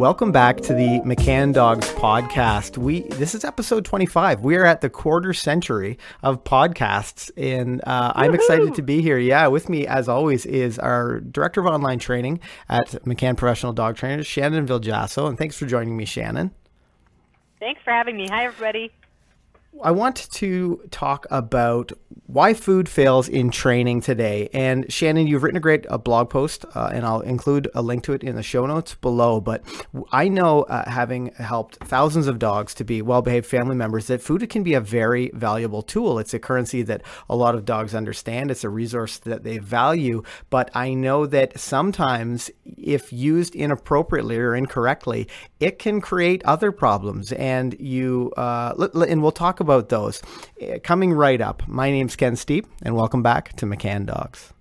Welcome back to the McCann Dogs podcast. We this is episode 25. We are at the quarter century of podcasts, and uh, I'm excited to be here. Yeah, with me as always is our director of online training at McCann Professional Dog Trainers, Shannon Viljasso, and thanks for joining me, Shannon. Thanks for having me. Hi, everybody. I want to talk about why food fails in training today. And Shannon, you've written a great uh, blog post, uh, and I'll include a link to it in the show notes below. But I know, uh, having helped thousands of dogs to be well behaved family members, that food can be a very valuable tool. It's a currency that a lot of dogs understand, it's a resource that they value. But I know that sometimes, if used inappropriately or incorrectly, it can create other problems. And you, uh, and we'll talk about those uh, coming right up. My name's Ken Steepe, and welcome back to McCann Dogs.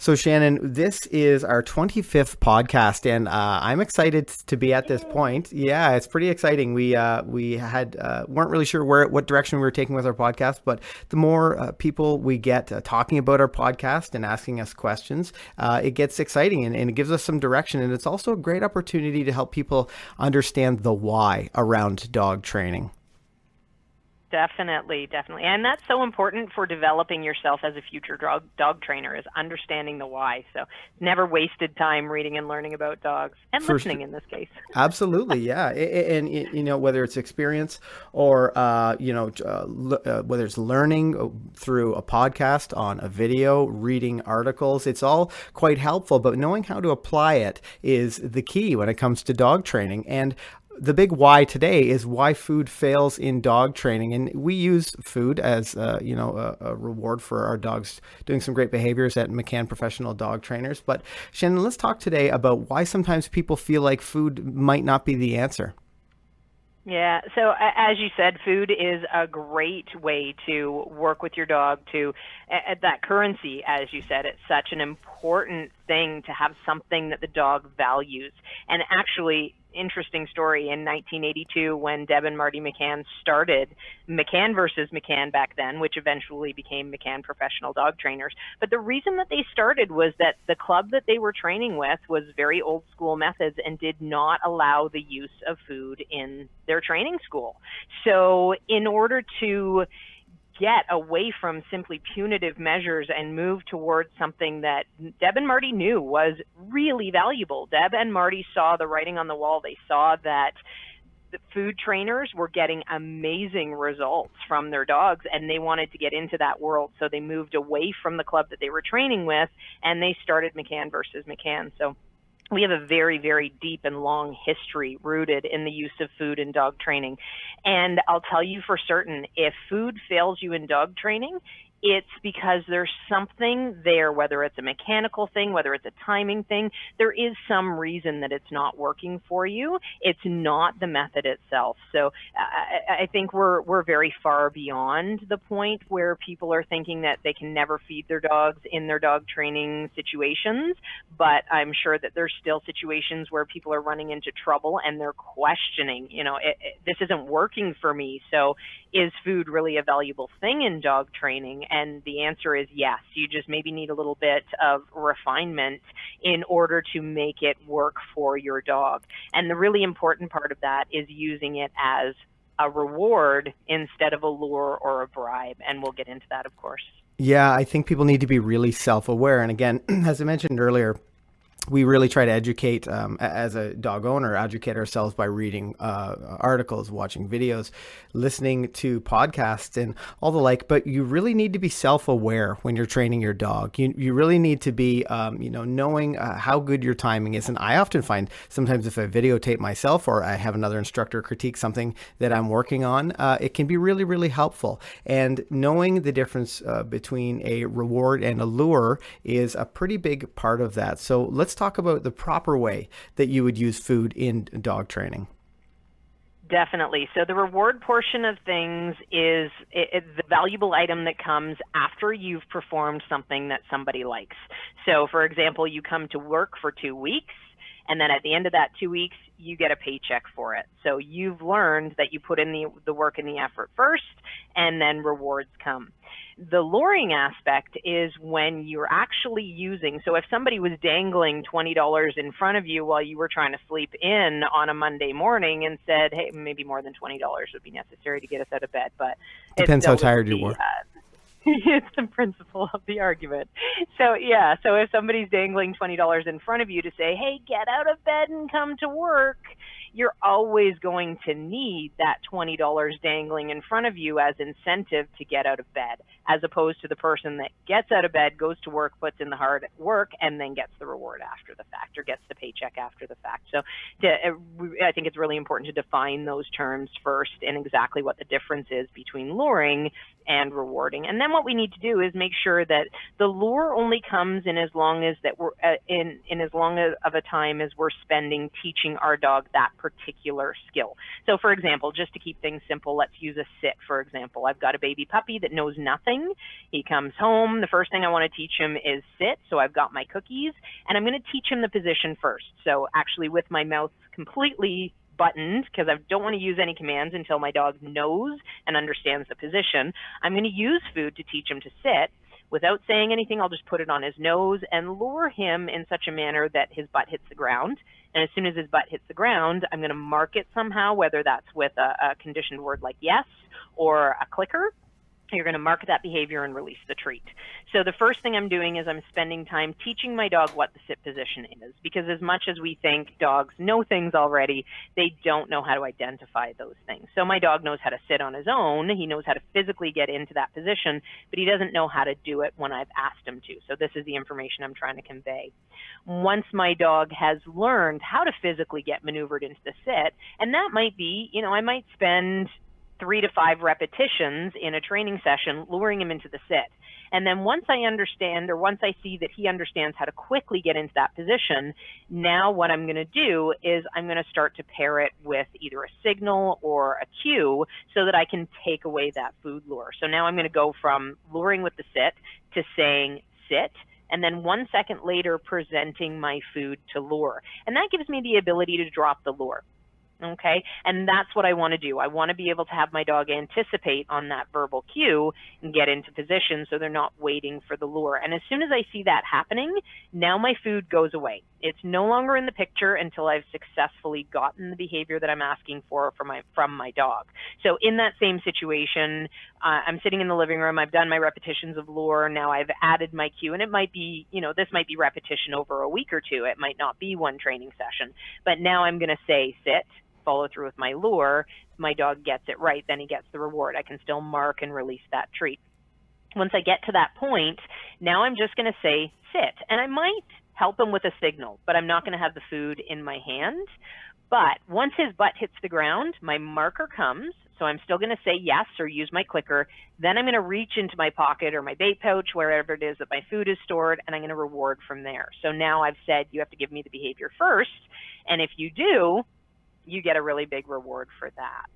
So, Shannon, this is our 25th podcast, and uh, I'm excited to be at this point. Yeah, it's pretty exciting. We uh, we had uh, weren't really sure where what direction we were taking with our podcast, but the more uh, people we get uh, talking about our podcast and asking us questions, uh, it gets exciting and, and it gives us some direction. And it's also a great opportunity to help people understand the why around dog training. Definitely, definitely. And that's so important for developing yourself as a future dog dog trainer is understanding the why. So never wasted time reading and learning about dogs and for listening sure. in this case. Absolutely, yeah. and, and, you know whether it's experience or uh, you know uh, uh, whether it's learning uh, through a podcast, on a video, reading articles, it's all quite helpful. But knowing how to apply it is the key when it comes to dog training. And the big why today is why food fails in dog training, and we use food as uh, you know a, a, reward for our dogs doing some great behaviors at McCann Professional Dog Trainers. But Shannon, let's talk today about why sometimes people feel like food might not be the answer. Yeah, so as you said, food is a great way to work with your dog to at that currency, as you said, it's such an important thing to have something that the dog values. And actually, interesting story in 1982 when Deb and Marty McCann started McCann versus McCann back then, which eventually became McCann Professional Dog Trainers. But the reason that they started was that the club that they were training with was very old school methods and did not allow the use of food in their training school. So, in order to get away from simply punitive measures and move towards something that Deb and Marty knew was really valuable. Deb and Marty saw the writing on the wall. They saw that the food trainers were getting amazing results from their dogs and they wanted to get into that world. So they moved away from the club that they were training with and they started McCann versus McCann. So we have a very, very deep and long history rooted in the use of food in dog training. And I'll tell you for certain, if food fails you in dog training, it's because there's something there, whether it's a mechanical thing, whether it's a timing thing, there is some reason that it's not working for you. It's not the method itself. So I, I think we're, we're very far beyond the point where people are thinking that they can never feed their dogs in their dog training situations. But I'm sure that there's still situations where people are running into trouble and they're questioning, you know, it, it, this isn't working for me. So is food really a valuable thing in dog training? And the answer is yes. You just maybe need a little bit of refinement in order to make it work for your dog. And the really important part of that is using it as a reward instead of a lure or a bribe. And we'll get into that, of course. Yeah, I think people need to be really self aware. And again, as I mentioned earlier, we really try to educate um, as a dog owner educate ourselves by reading uh, articles watching videos listening to podcasts and all the like. But you really need to be self-aware when you're training your dog. You, you really need to be um, you know knowing uh, how good your timing is. And i often find sometimes if i videotape myself or i have another instructor critique something that i'm working on uh, it can be really really helpful. And knowing the difference uh, between a reward and a lure is a pretty big part of that. So let's let's talk about the proper way that you would use food in dog training. Definitely. So the reward portion of things is it, it, the valuable item that comes after you've performed something that somebody likes. So, for example, you come to work for two weeks, and then at the end of that two weeks, you get a paycheck for it. So you've learned that you put in the, the work and the effort first, and then rewards come. The luring aspect is when you're actually using, so if somebody was dangling $20 in front of you while you were trying to sleep in on a Monday morning and said, hey, maybe more than $20 would be necessary to get us out of bed, but depends how tired you were. Uh, it's the principle of the argument. So yeah, so if somebody's dangling twenty dollars in front of you to say, "Hey, get out of bed and come to work," you're always going to need that $20 dangling in front of you as incentive to get out of bed, as opposed to the person that gets out of bed, goes to work, puts in the hard work, and then gets the reward after the fact or gets the paycheck after the fact. So to, uh, I think it's really important to define those terms first and exactly what the difference is between luring and rewarding. And then what we need to do is make sure that the lure only comes in as long as that we're uh, in in as long as of a time as we're spending teaching our dog that particular skill. So for example, just to keep things simple, let's use a sit for example. I've got a baby puppy that knows nothing. He comes home, the first thing I want to teach him is sit. So I've got my cookies and I'm going to teach him the position first. So actually with my mouth completely buttoned because I don't want to use any commands until my dog knows and understands the position. I'm going to use food to teach him to sit. Without saying anything, I'll just put it on his nose and lure him in such a manner that his butt hits the ground. And as soon as his butt hits the ground, I'm going to mark it somehow, whether that's with a, a conditioned word like yes or a clicker you're going to mark that behavior and release the treat. So the first thing I'm doing is I'm spending time teaching my dog what the sit position is because as much as we think dogs know things already, they don't know how to identify those things. So my dog knows how to sit on his own. He knows how to physically get into that position, but he doesn't know how to do it when I've asked him to. So this is the information I'm trying to convey. Once my dog has learned how to physically get maneuvered into the sit, and that might be, you know, I might spend three to five repetitions in a training session, luring him into the sit. And then once I understand or once I see that he understands how to quickly get into that position, now what I'm going to do is I'm going to start to pair it with either a signal or a cue so that I can take away that food lure. So now I'm going to go from luring with the sit to saying sit and then one second later presenting my food to lure. And that gives me the ability to drop the lure. Okay. And that's what I want to do. I want to be able to have my dog anticipate on that verbal cue and get into position so they're not waiting for the lure. And as soon as I see that happening, now my food goes away. It's no longer in the picture until I've successfully gotten the behavior that I'm asking for from my, from my dog. So in that same situation, uh, I'm sitting in the living room. I've done my repetitions of lure. Now I've added my cue and it might be, you know, this might be repetition over a week or two. It might not be one training session, but now I'm going to say sit follow through with my lure, my dog gets it right, then he gets the reward. I can still mark and release that treat. Once I get to that point, now I'm just going to say sit. And I might help him with a signal, but I'm not going to have the food in my hand. But once his butt hits the ground, my marker comes. So I'm still going to say yes or use my clicker. Then I'm going to reach into my pocket or my bait pouch, wherever it is that my food is stored, and I'm going to reward from there. So now I've said you have to give me the behavior first. And if you do, you get a really big reward for that.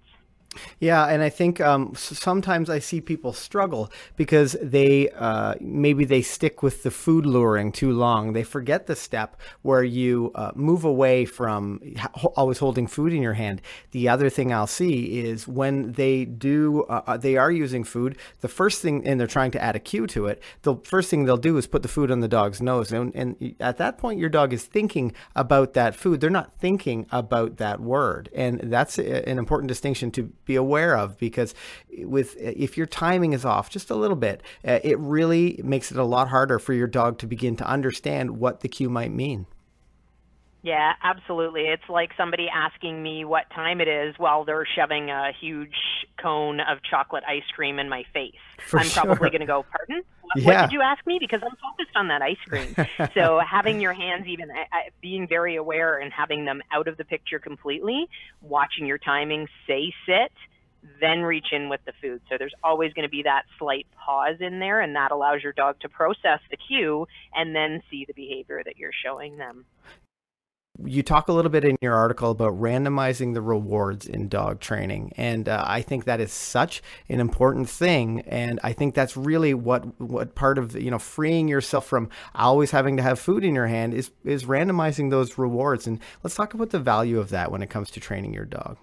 Yeah, and I think um, sometimes I see people struggle because they uh, maybe they stick with the food luring too long. They forget the step where you uh, move away from always holding food in your hand. The other thing I'll see is when they do, uh, uh, they are using food. The first thing, and they're trying to add a cue to it. The first thing they'll do is put the food on the dog's nose, and, and at that point, your dog is thinking about that food. They're not thinking about that word, and that's an important distinction to be aware of because with if your timing is off just a little bit, uh, it really makes it a lot harder for your dog to begin to understand what the cue might mean. Yeah, absolutely. It's like somebody asking me what time it is while they're shoving a huge cone of chocolate ice cream in my face. For I'm sure. probably going to go, pardon? What, yeah. what, did you ask me? Because I'm focused on that ice cream. so having your hands even, being very aware and having them out of the picture completely, watching your timing, say sit, then reach in with the food. So there's always going to be that slight pause in there, and that allows your dog to process the cue and then see the behavior that you're showing them. You talk a little bit in your article about randomizing the rewards in dog training, and uh, I think that is such an important thing. And I think that's really what what part of you know freeing yourself from always having to have food in your hand is is randomizing those rewards. And let's talk about the value of that when it comes to training your dog.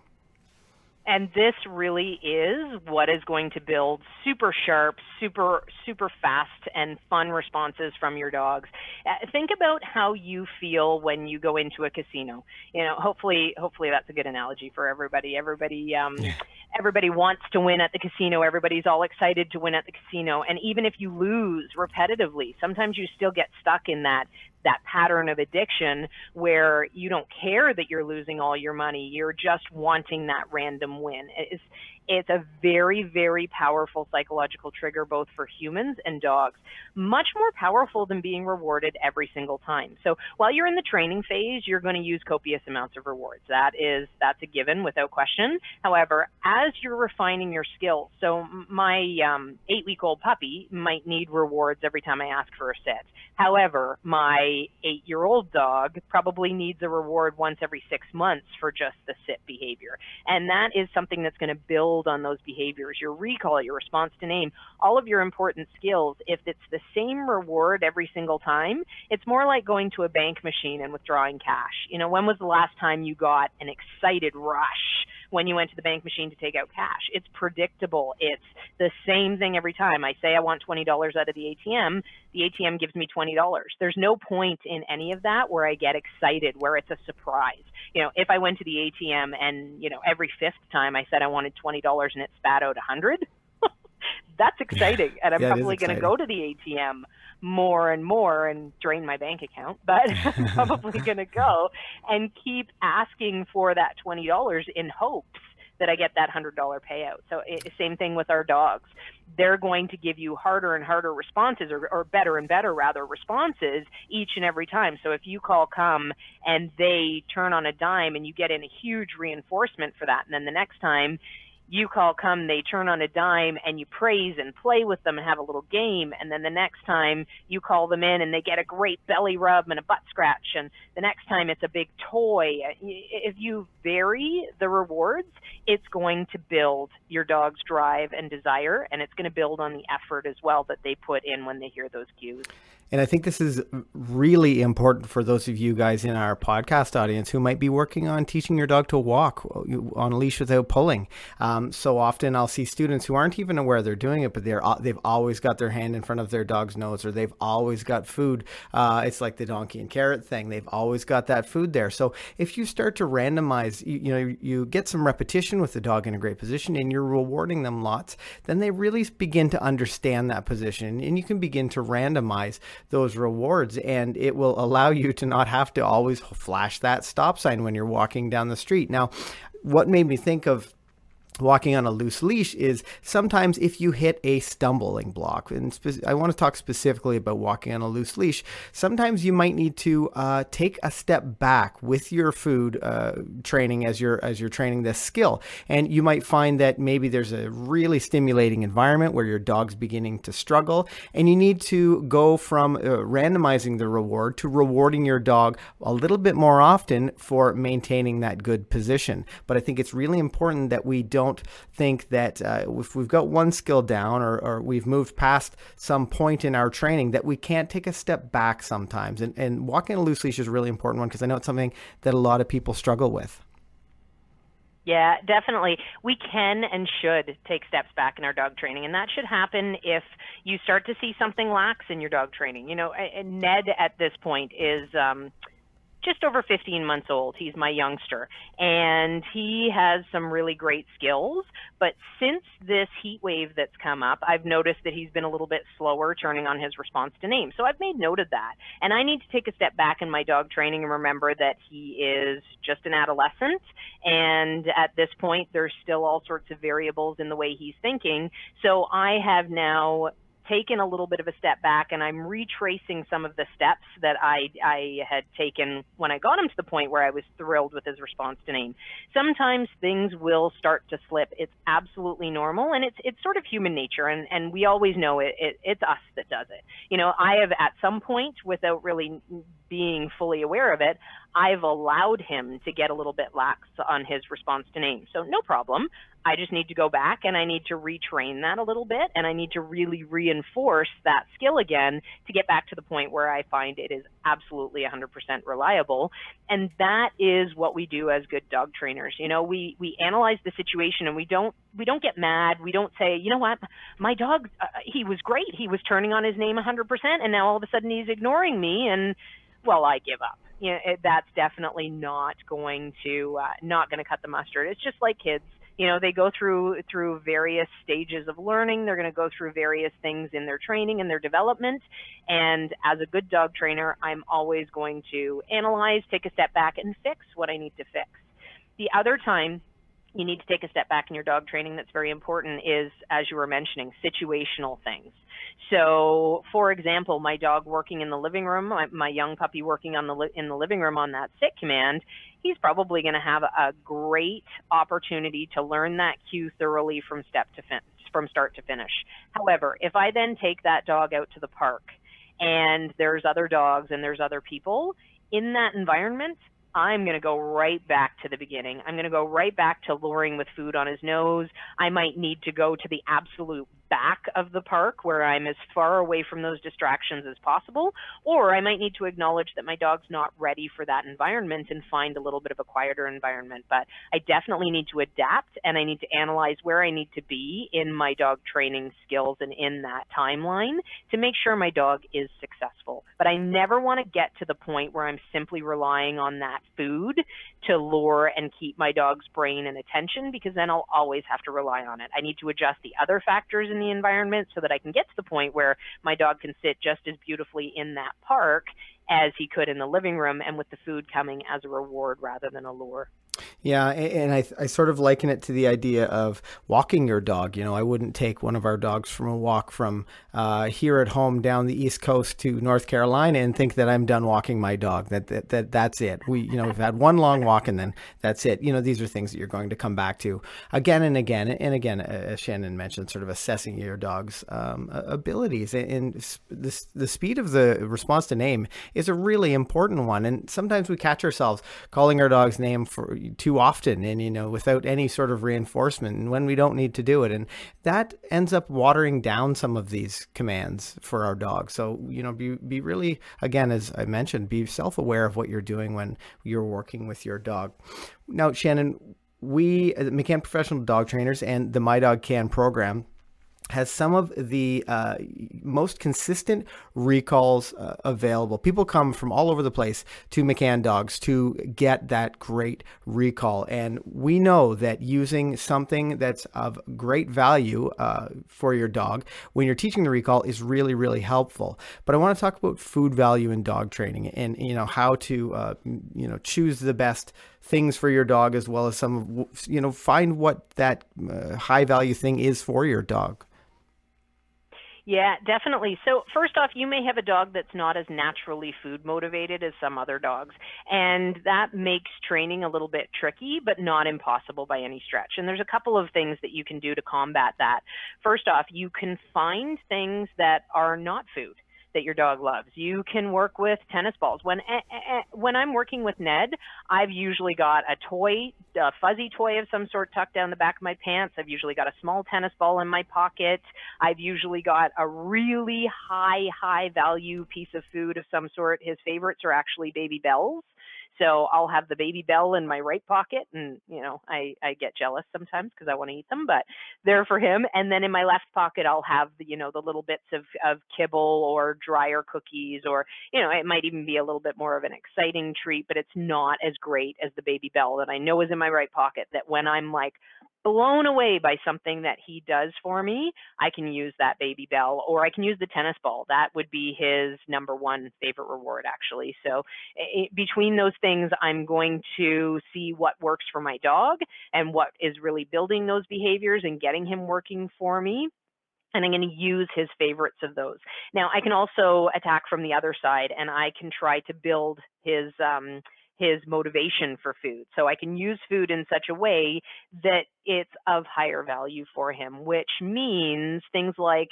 And this really is what is going to build super sharp, super, super fast and fun responses from your dogs. Uh, think about how you feel when you go into a casino. You know, hopefully, hopefully that's a good analogy for everybody. Everybody, um, yeah. everybody wants to win at the casino. Everybody's all excited to win at the casino. And even if you lose repetitively, sometimes you still get stuck in that that pattern of addiction where you don't care that you're losing all your money. You're just wanting that random win. It's a very, very powerful psychological trigger, both for humans and dogs. Much more powerful than being rewarded every single time. So while you're in the training phase, you're going to use copious amounts of rewards. That is, that's a given without question. However, as you're refining your skills, so my um, eight-week-old puppy might need rewards every time I ask for a sit. However, my eight-year-old dog probably needs a reward once every six months for just the sit behavior, and that is something that's going to build build on those behaviors, your recall, your response to name, all of your important skills. If it's the same reward every single time, it's more like going to a bank machine and withdrawing cash. You know, when was the last time you got an excited rush when you went to the bank machine to take out cash? It's predictable. It's the same thing every time. I say I want $20 out of the ATM, the ATM gives me $20. There's no point in any of that where I get excited, where it's a surprise you know, if I went to the ATM and, you know, every fifth time I said I wanted $20 and it spat out a 100, that's exciting. And I'm yeah, probably going to go to the ATM more and more and drain my bank account, but I'm probably going to go and keep asking for that $20 in hopes that I get that $100 payout. So it, same thing with our dogs. They're going to give you harder and harder responses or, or better and better rather responses each and every time. So if you call come and they turn on a dime and you get in a huge reinforcement for that, and then the next time you call come, they turn on a dime and you praise and play with them and have a little game. And then the next time you call them in and they get a great belly rub and a butt scratch. And the next time it's a big toy. Uh, if you vary the rewards, it's going to build your dog's drive and desire. And it's going to build on the effort as well that they put in when they hear those cues. And I think this is really important for those of you guys in our podcast audience who might be working on teaching your dog to walk on a leash without pulling. Um, so often I'll see students who aren't even aware they're doing it, but they're they've always got their hand in front of their dog's nose, or they've always got food. Uh, it's like the donkey and carrot thing; they've always got that food there. So if you start to randomize, you, you know, you get some repetition with the dog in a great position, and you're rewarding them lots, then they really begin to understand that position, and you can begin to randomize those rewards and it will allow you to not have to always flash that stop sign when you're walking down the street. Now, what made me think of walking on a loose leash is sometimes if you hit a stumbling block. And spe- i want to talk specifically about walking on a loose leash. Sometimes you might need to uh, take a step back with your food uh, training as you're as you're training this skill. And you might find that maybe there's a really stimulating environment where your dog's beginning to struggle and you need to go from uh, randomizing the reward to rewarding your dog a little bit more often for maintaining that good position. But i think it's really important that we don't don't think that uh, if we've got one skill down or, or, we've moved past some point in our training that we can't take a step back sometimes. And, and walking a loose leash is a really important one because I know it's something that a lot of people struggle with. Yeah, definitely. We can and should take steps back in our dog training, and that should happen if you start to see something lax in your dog training. You know, Ned at this point is um, just over 15 months old. He's my youngster, and he has some really great skills. But since this heat wave that's come up, I've noticed that he's been a little bit slower turning on his response to name. So I've made note of that. And I need to take a step back in my dog training and remember that he is just an adolescent. And at this point, there's still all sorts of variables in the way he's thinking. So I have now taken a little bit of a step back and I'm retracing some of the steps that I, I had taken when I got him to the point where I was thrilled with his response to name. Sometimes things will start to slip. It's absolutely normal and it's it's sort of human nature and, and we always know it, it it's us that does it. You know, I have at some point without really being fully aware of it, I've allowed him to get a little bit lax on his response to name. So no problem. I just need to go back and I need to retrain that a little bit and I need to really reinforce that skill again to get back to the point where I find it is absolutely 100% reliable. And that is what we do as good dog trainers. You know, we we analyze the situation and we don't we don't get mad. We don't say, "You know what? My dog uh, he was great. He was turning on his name 100% and now all of a sudden he's ignoring me and well, I give up." You know, it, that's definitely not going to uh, not going to cut the mustard. It's just like kids you know they go through through various stages of learning. They're going to go through various things in their training and their development. And as a good dog trainer i'm always going to analyze take a step back and fix what i need to fix. The other time you need to take a step back in your dog training that's very important is as you were mentioning situational things. So for example my dog working in the living room my, my young puppy working on the li- in the living room on that sit command he's probably going to have a great opportunity to learn that cue thoroughly from step to fin- from start to finish however if i then take that dog out to the park and there's other dogs and there's other people in that environment I'm going to go right back to the beginning. I'm going to go right back to luring with food on his nose. I might need to go to the absolute back of the park where I'm as far away from those distractions as possible, or I might need to acknowledge that my dog's not ready for that environment and find a little bit of a quieter environment. But I definitely need to adapt and I need to analyze where I need to be in my dog training skills and in that timeline to make sure my dog is successful. But I never want to get to the point where I'm simply relying on that food to lure and keep my dog's brain and attention because then I'll always have to rely on it. I need to adjust the other factors in the environment so that I can get to the point where my dog can sit just as beautifully in that park as he could in the living room and with the food coming as a reward rather than a lure. Yeah, and I, I sort of liken it to the idea of walking your dog. You know, I wouldn't take one of our dogs from a walk from uh, here at home down the East Coast to North Carolina and think that I'm done walking my dog. That, that that that's it. We you know we've had one long walk and then that's it. You know, these are things that you're going to come back to again and again and again. As Shannon mentioned, sort of assessing your dog's um, abilities and the the speed of the response to name is a really important one. And sometimes we catch ourselves calling our dog's name for too often and, you know, without any sort of reinforcement and when we don't need to do it. And that ends up watering down some of these commands for our dog. So, you know, be, be really, again, as I mentioned, be self aware of what you're doing when you're working with your dog. Now, Shannon, we, uh, McCann Professional Dog Trainers and the My Dog Can program, has some of the uh, most consistent recalls uh, available. People come from all over the place to McCann Dogs to get that great recall. And we know that using something that's of great value uh, for your dog when you're teaching the recall is really, really helpful. But I want to talk about food value in dog training and, you know, how to, uh, you know, choose the best things for your dog as well as some, you know, find what that uh, high value thing is for your dog. Yeah, definitely. So, first off, you may have a dog that's not as naturally food motivated as some other dogs, and that makes training a little bit tricky, but not impossible by any stretch. And there's a couple of things that you can do to combat that. First off, you can find things that are not food that your dog loves. You can work with tennis balls. When eh, eh, eh, when I'm working with Ned, I've usually got a toy, a fuzzy toy of some sort tucked down the back of my pants. I've usually got a small tennis ball in my pocket. I've usually got a really high high value piece of food of some sort. His favorites are actually Babybels. So I'll have the Babybel in my right pocket, and you know I I get jealous sometimes because I want to eat them, but they're for him. And then in my left pocket, I'll have the you know the little bits of of kibble or dryer cookies, or you know it might even be a little bit more of an exciting treat, but it's not as great as the Babybel that I know is in my right pocket. That when I'm like blown away by something that he does for me, I can use that Babybel or I can use the tennis ball. That would be his number one favorite reward, actually. So it, between those things, I'm going to see what works for my dog and what is really building those behaviors and getting him working for me and I'm going to use his favorites of those. Now, I can also attack from the other side, and I can try to build his um, his motivation for food. So I can use food in such a way that it's of higher value for him, which means things like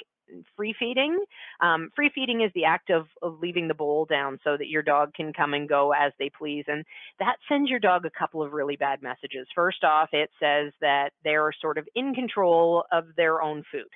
free feeding. Um, free feeding is the act of, of leaving the bowl down so that your dog can come and go as they please. And that sends your dog a couple of really bad messages. First off, it says that they're sort of in control of their own food.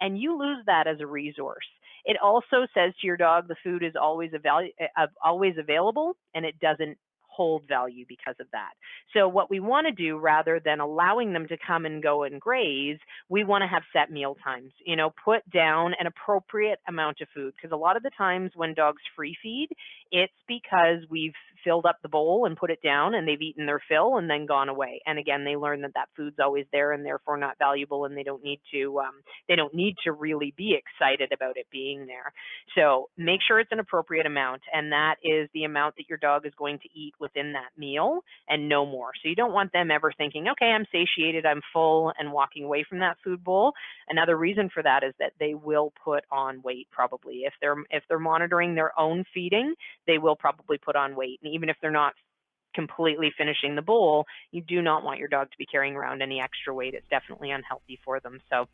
And you lose that as a resource. It also says to your dog the food is always, avail- uh, always available and it doesn't hold value because of that. So what we want to do rather than allowing them to come and go and graze, we want to have set meal times. You know, put down an appropriate amount of food because a lot of the times when dogs free feed, it's because we've filled up the bowl and put it down and they've eaten their fill and then gone away. And again, they learn that that food's always there and therefore not valuable and they don't need to um, they don't need to really be excited about it being there. So make sure it's an appropriate amount and that is the amount that your dog is going to eat within that meal and no more. So you don't want them ever thinking, okay, I'm satiated, I'm full and walking away from that food bowl. Another reason for that is that they will put on weight probably. If they're if they're monitoring their own feeding, they will probably put on weight. And even if they're not completely finishing the bowl, you do not want your dog to be carrying around any extra weight. It's definitely unhealthy for them. So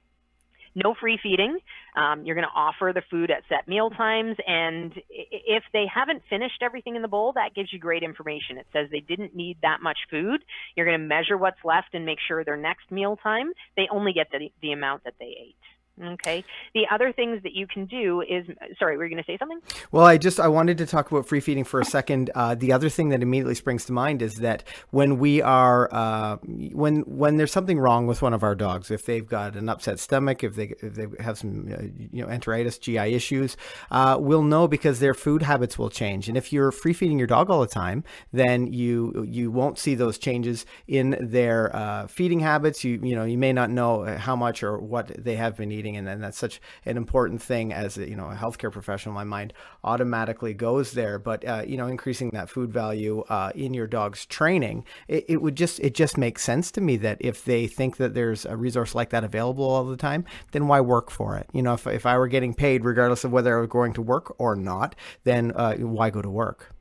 no free feeding. Um, you're going to offer the food at set meal times. And if they haven't finished everything in the bowl, that gives you great information. It says they didn't need that much food. You're going to measure what's left and make sure their next meal time, they only get the, the amount that they ate. Okay. The other things that you can do is, sorry, were you going to say something? Well, I just I wanted to talk about free feeding for a second. Uh, the other thing that immediately springs to mind is that when we are uh, when when there's something wrong with one of our dogs, if they've got an upset stomach, if they if they have some uh, you know enteritis, GI issues, uh, we'll know because their food habits will change. And if you're free feeding your dog all the time, then you you won't see those changes in their uh, feeding habits. You you know you may not know how much or what they have been eating and that's such an important thing as a, you know a healthcare professional. My mind automatically goes there, but uh, you know, increasing that food value uh, in your dog's training, it, it, would just it just makes sense to me that if they think that there's a resource like that available all the time, then why work for it? You know, if if I were getting paid regardless of whether I was going to work or not, then uh, why go to work?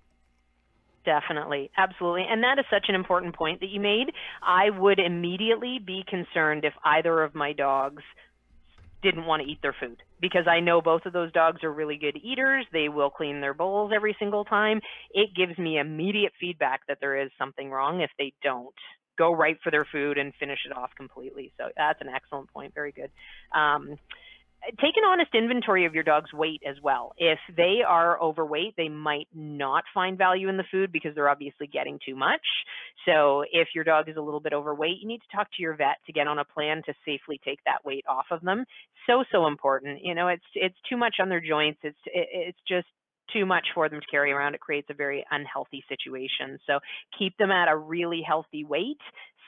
Definitely, absolutely. And that is such an important point that you made. I would immediately be concerned if either of my dogs didn't want to eat their food because I know both of those dogs are really good eaters. They will clean their bowls every single time. It gives me immediate feedback that there is something wrong if they don't go right for their food and finish it off completely. So that's an excellent point. Very good. Um, take an honest inventory of your dog's weight as well. If they are overweight, they might not find value in the food because they're obviously getting too much. So if your dog is a little bit overweight, you need to talk to your vet to get on a plan to safely take that weight off of them. So so important. You know, it's it's too much on their joints. It's it, it's just too much for them to carry around. It creates a very unhealthy situation. So keep them at a really healthy weight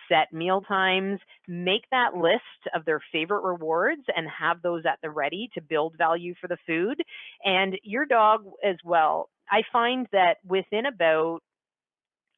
set meal times, make that list of their favorite rewards and have those at the ready to build value for the food. And your dog as well. I find that within about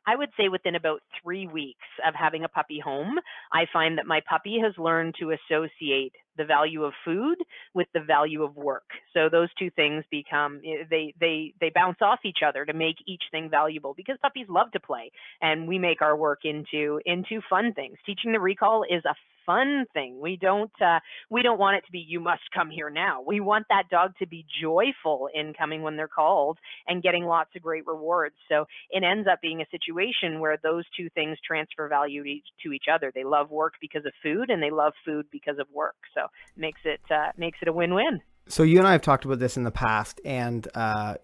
I would say within about three weeks of having a puppy home, I find that my puppy has learned to associate the value of food with the value of work. So those two things become eh, they they they bounce off each other to make each thing valuable because puppies love to play and we make our work into into fun things. Teaching the recall is a fun thing. We don't uh, we don't want it to be you must come here now. We want that dog to be joyful in coming when they're called and getting lots of great rewards. So it ends up being a situation where those two things transfer value to each other. They love work because of food and they love food because of work. So makes it uh, makes it a win-win. So you and I have talked about this in the past, and uh,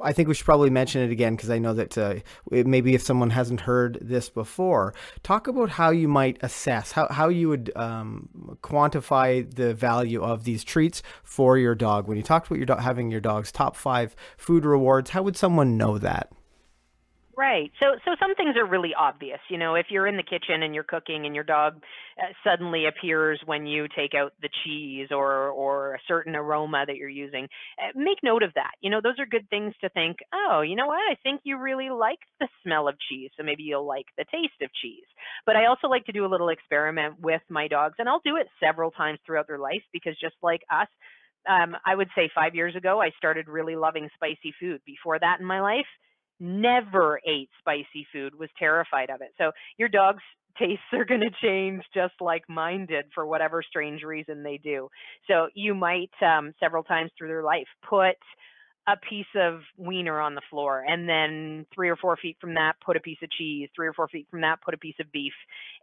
I think we should probably mention it again because I know that uh, maybe if someone hasn't heard this before, talk about how you might assess how how you would um, quantify the value of these treats for your dog. When you talked about your having your dog's top five food rewards, how would someone know that? Right. So so some things are really obvious. You know, if you're in the kitchen and you're cooking and your dog uh, suddenly appears when you take out the cheese or or a certain aroma that you're using, uh, make note of that. You know, those are good things to think, "Oh, you know what? I think you really like the smell of cheese, so maybe you'll like the taste of cheese." But I also like to do a little experiment with my dogs and I'll do it several times throughout their life because just like us, um, I would say five years ago, I started really loving spicy food. Before that in my life, never ate spicy food, was terrified of it. So your dog's tastes are going to change just like mine did for whatever strange reason they do. So you might um, several times through their life put a piece of wiener on the floor and then three or four feet from that put a piece of cheese three or four feet from that put a piece of beef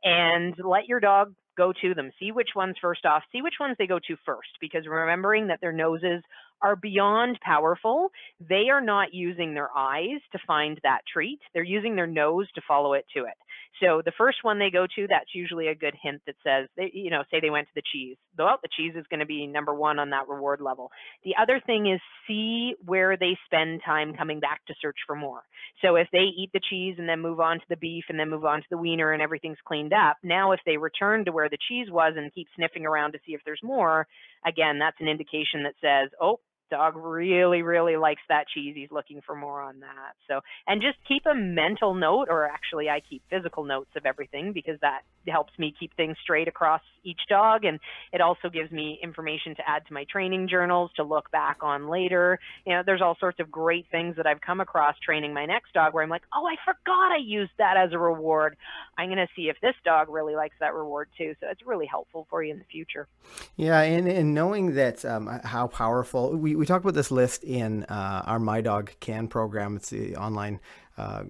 and let your dog go to them see which ones first off see which ones they go to first because remembering that their noses are beyond powerful. They are not using their eyes to find that treat. They're using their nose to follow it to it. So the first one they go to, that's usually a good hint that says, they, you know, say they went to the cheese. Well, the cheese is going to be number one on that reward level. The other thing is see where they spend time coming back to search for more. So if they eat the cheese and then move on to the beef and then move on to the wiener and everything's cleaned up, now if they return to where the cheese was and keep sniffing around to see if there's more, again, that's an indication that says, oh, dog really really likes that cheese he's looking for more on that so and just keep a mental note or actually i keep physical notes of everything because that helps me keep things straight across each dog and it also gives me information to add to my training journals to look back on later you know there's all sorts of great things that i've come across training my next dog where i'm like oh i forgot i used that as a reward. I'm going to see if this dog really likes that reward too so it's really helpful for you in the future. Yeah and, and knowing that um, how powerful we, we talk about this list in uh, our my dog can program it's the online uh,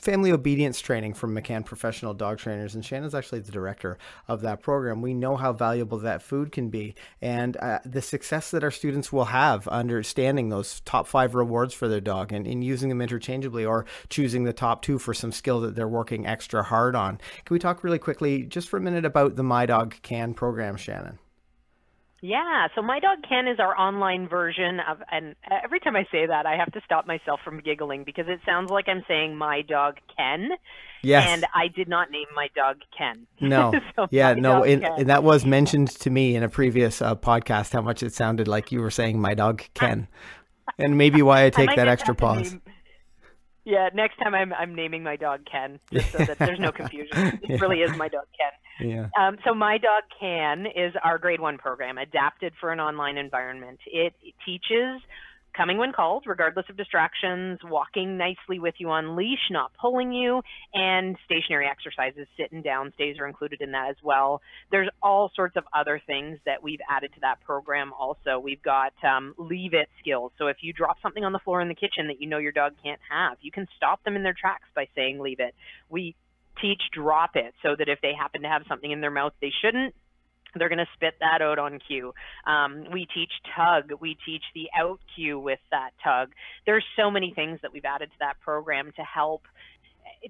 family obedience training from McCann Professional Dog Trainers, and Shannon's actually the director of that program. We know how valuable that food can be, and uh, the success that our students will have understanding those top five rewards for their dog and, and using them interchangeably or choosing the top two for some skill that they're working extra hard on. Can we talk really quickly, just for a minute, about the My Dog Can program, Shannon? Yeah, so My Dog Ken is our online version of, and every time I say that, I have to stop myself from giggling because it sounds like I'm saying My Dog Ken. Yes. And I did not name my dog Ken. No. so yeah, no, and, and, that was mentioned to me in a previous uh, podcast how much it sounded like you were saying My Dog Ken. and maybe why I take I that extra pause. Name, yeah, next time I'm I'm naming my dog Ken, just so that there's no confusion. It yeah. really is my dog Ken. Yeah. Um, so my dog Can is our grade one program, adapted for an online environment. It, it teaches coming when called, regardless of distractions, walking nicely with you on leash, not pulling you, and stationary exercises, sit and down stays are included in that as well. There's all sorts of other things that we've added to that program also. We've got um, leave it skills. So if you drop something on the floor in the kitchen that you know your dog can't have, you can stop them in their tracks by saying leave it. We teach drop it so that if they happen to have something in their mouth they shouldn't, they're going to spit that out on cue. Um, we teach tug. We teach the out cue with that tug. There's so many things that we've added to that program to help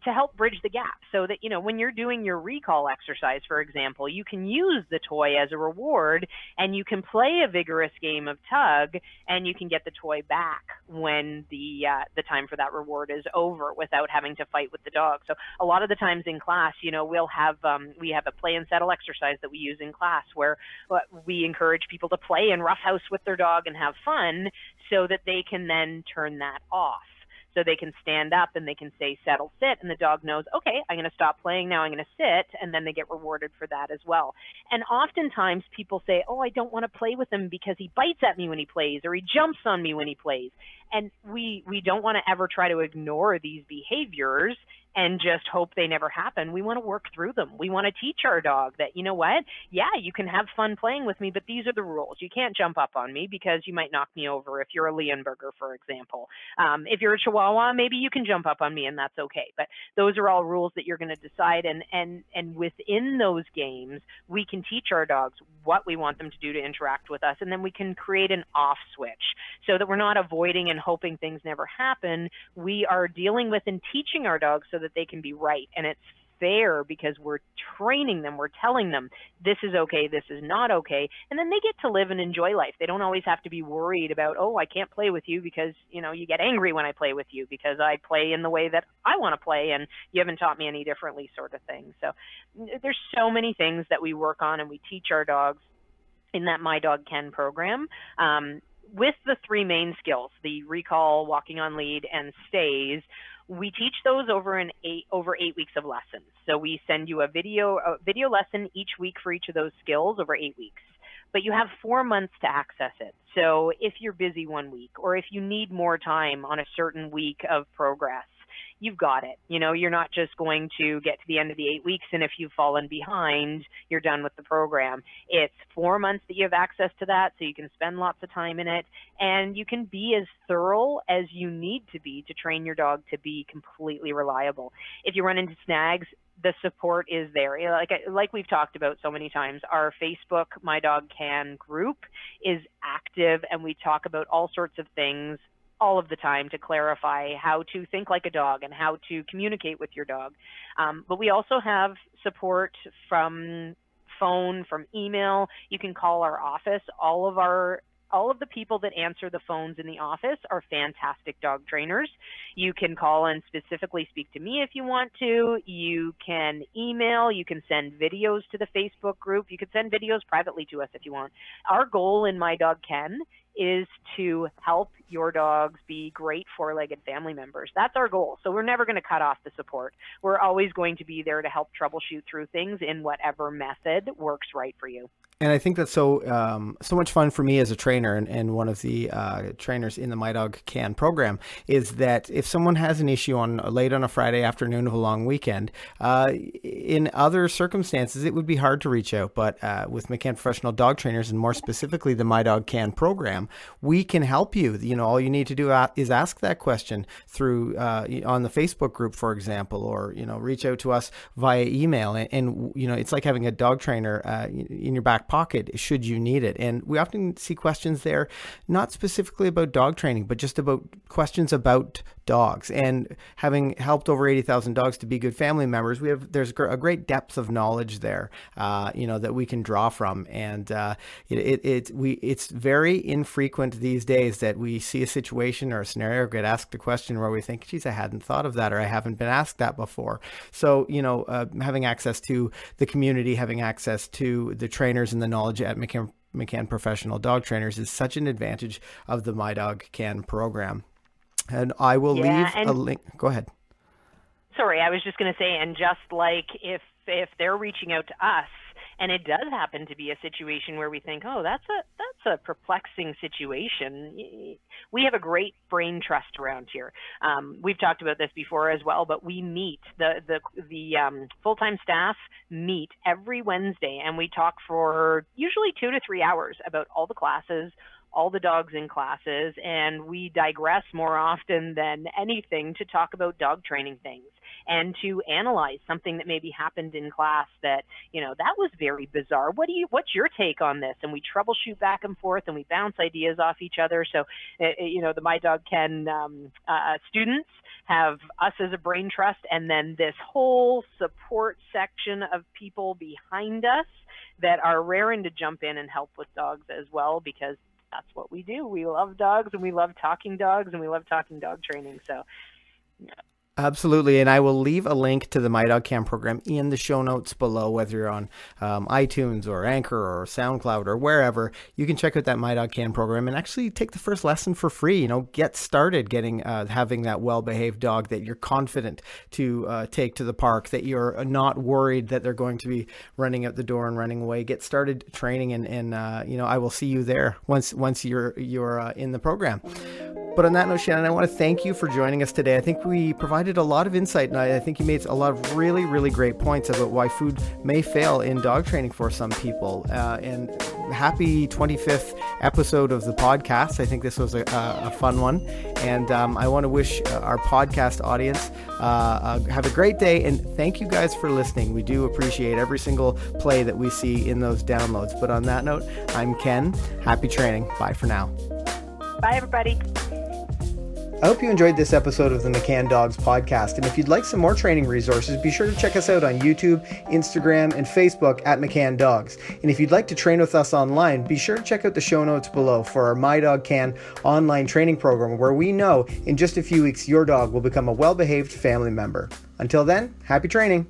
to help bridge the gap so that you know when you're doing your recall exercise for example you can use the toy as a reward and you can play a vigorous game of tug and you can get the toy back when the uh, the time for that reward is over without having to fight with the dog. So a lot of the times in class you know we'll have um, we have a play and settle exercise that we use in class where uh, we encourage people to play in roughhouse with their dog and have fun so that they can then turn that off so they can stand up and they can say settle sit. And the dog knows okay i'm going to stop playing now i'm going to sit. And then they get rewarded for that as well. And oftentimes people say oh i don't want to play with him because he bites at me when he plays or he jumps on me when he plays. And we we don't want to ever try to ignore these behaviors and just hope they never happen. We want to work through them. We want to teach our dog that, you know what? Yeah, you can have fun playing with me, but these are the rules. You can't jump up on me because you might knock me over if you're a Leonberger, for example. Um, if you're a Chihuahua, maybe you can jump up on me and that's okay. But those are all rules that you're going to decide. And, and, and within those games, we can teach our dogs what we want them to do to interact with us. And then we can create an off switch so that we're not avoiding and hoping things never happen. We are dealing with and teaching our dogs so that they can be right. And it's fair because we're training them, we're telling them this is okay, this is not okay, and then they get to live and enjoy life. They don't always have to be worried about, oh, I can't play with you because, you know, you get angry when I play with you because I play in the way that I want to play and you haven't taught me any differently sort of thing. So there's so many things that we work on and we teach our dogs in that My Dog Can program. Um, with the three main skills, the recall, walking on lead, and stays, we teach those over an eight over eight weeks of lessons. So we send you a video a video lesson each week for each of those skills over eight weeks. But you have four months to access it. So if you're busy one week or if you need more time on a certain week of progress, you've got it. You know, you're not just going to get to the end of the eight weeks and if you've fallen behind, you're done with the program. It's four months that you have access to that, so you can spend lots of time in it and you can be as thorough as you need to be to train your dog to be completely reliable. If you run into snags, the support is there. Like like we've talked about so many times, our Facebook My Dog Can group is active, and we talk about all sorts of things all of the time to clarify how to think like a dog and how to communicate with your dog. Um, but we also have support from phone, from email. You can call our office. All of our all of the people that answer the phones in the office are fantastic dog trainers. You can call and specifically speak to me if you want to. You can email, you can send videos to the Facebook group. You can send videos privately to us if you want. Our goal in My Dog Can is to help your dogs be great four legged family members. That's our goal. So we're never going to cut off the support. We're always going to be there to help troubleshoot through things in whatever method works right for you and I think that's so um, so much fun for me as a trainer and, and one of the uh, trainers in the My Dog Can program is that if someone has an issue on late on a Friday afternoon of a long weekend, uh, in other circumstances it would be hard to reach out. But uh, with McCann Professional Dog Trainers and more specifically the My Dog Can program, we can help you. You know, all you need to do is ask that question through uh, on the Facebook group, for example, or you know, reach out to us via email. And, and you know, it's like having a dog trainer uh, in your back pocket should you need it. And we often see questions there, not specifically about dog training, but just about questions about dogs. And having helped over 80,000 dogs to be good family members, we have there's a great depth of knowledge there, uh, you know, that we can draw from. And uh, it, it, it, we it's very infrequent these days that we see a situation or a scenario or get asked a question where we think, geez, I hadn't thought of that or I haven't been asked that before. So, you know, uh, having access to the community, having access to the trainers and the knowledge at McCann, McCann Professional Dog Trainers is such an advantage of the My Dog Can program. And I will yeah, leave a link. Go ahead. Sorry, I was just going to say, and just like if if they're reaching out to us and it does happen to be a situation where we think, oh, that's a that's a perplexing situation. We have a great brain trust around here. Um, we've talked about this before as well, but we meet the the the um, full time staff meet every Wednesday, and we talk for usually two to three hours about all the classes, all the dogs in classes, and we digress more often than anything to talk about dog training things and to analyze something that maybe happened in class that, you know, that was very bizarre. What do you, what's your take on this? And we troubleshoot back and forth and we bounce ideas off each other. So, uh, you know, the My Dog Can um, uh, students have us as a brain trust and then this whole support section of people behind us that are raring to jump in and help with dogs as well because that's what we do. We love dogs and we love talking dogs and we love talking dog training. So. Absolutely, and I will leave a link to the My Dog Can program in the show notes below. Whether you're on um, iTunes or Anchor or SoundCloud or wherever, you can check out that My Dog Can program and actually take the first lesson for free. You know, get started getting uh, having that well-behaved dog that you're confident to uh, take to the park, that you're not worried that they're going to be running out the door and running away. Get started training, and, and uh, you know, I will see you there once once you're you're uh, in the program. But on that note, Shannon, I want to thank you for joining us today. I think we provided a lot of insight, and I, think you made a lot of really, really great points about why food may fail in dog training for some people. Uh, and happy 25th episode of the podcast. I think this was a, a fun one. And um, I want to wish uh, our podcast audience uh, uh, have a great day. And thank you guys for listening. We do appreciate every single play that we see in those downloads. But on that note, I'm Ken. Happy training. Bye for now. Bye, everybody. I hope you enjoyed this episode of the McCann Dogs podcast. And if you'd like some more training resources, be sure to check us out on YouTube, Instagram, and Facebook at McCann Dogs. And if you'd like to train with us online, be sure to check out the show notes below for our My Dog Can online training program, where we know in just a few weeks your dog will become a well behaved family member. Until then, happy training.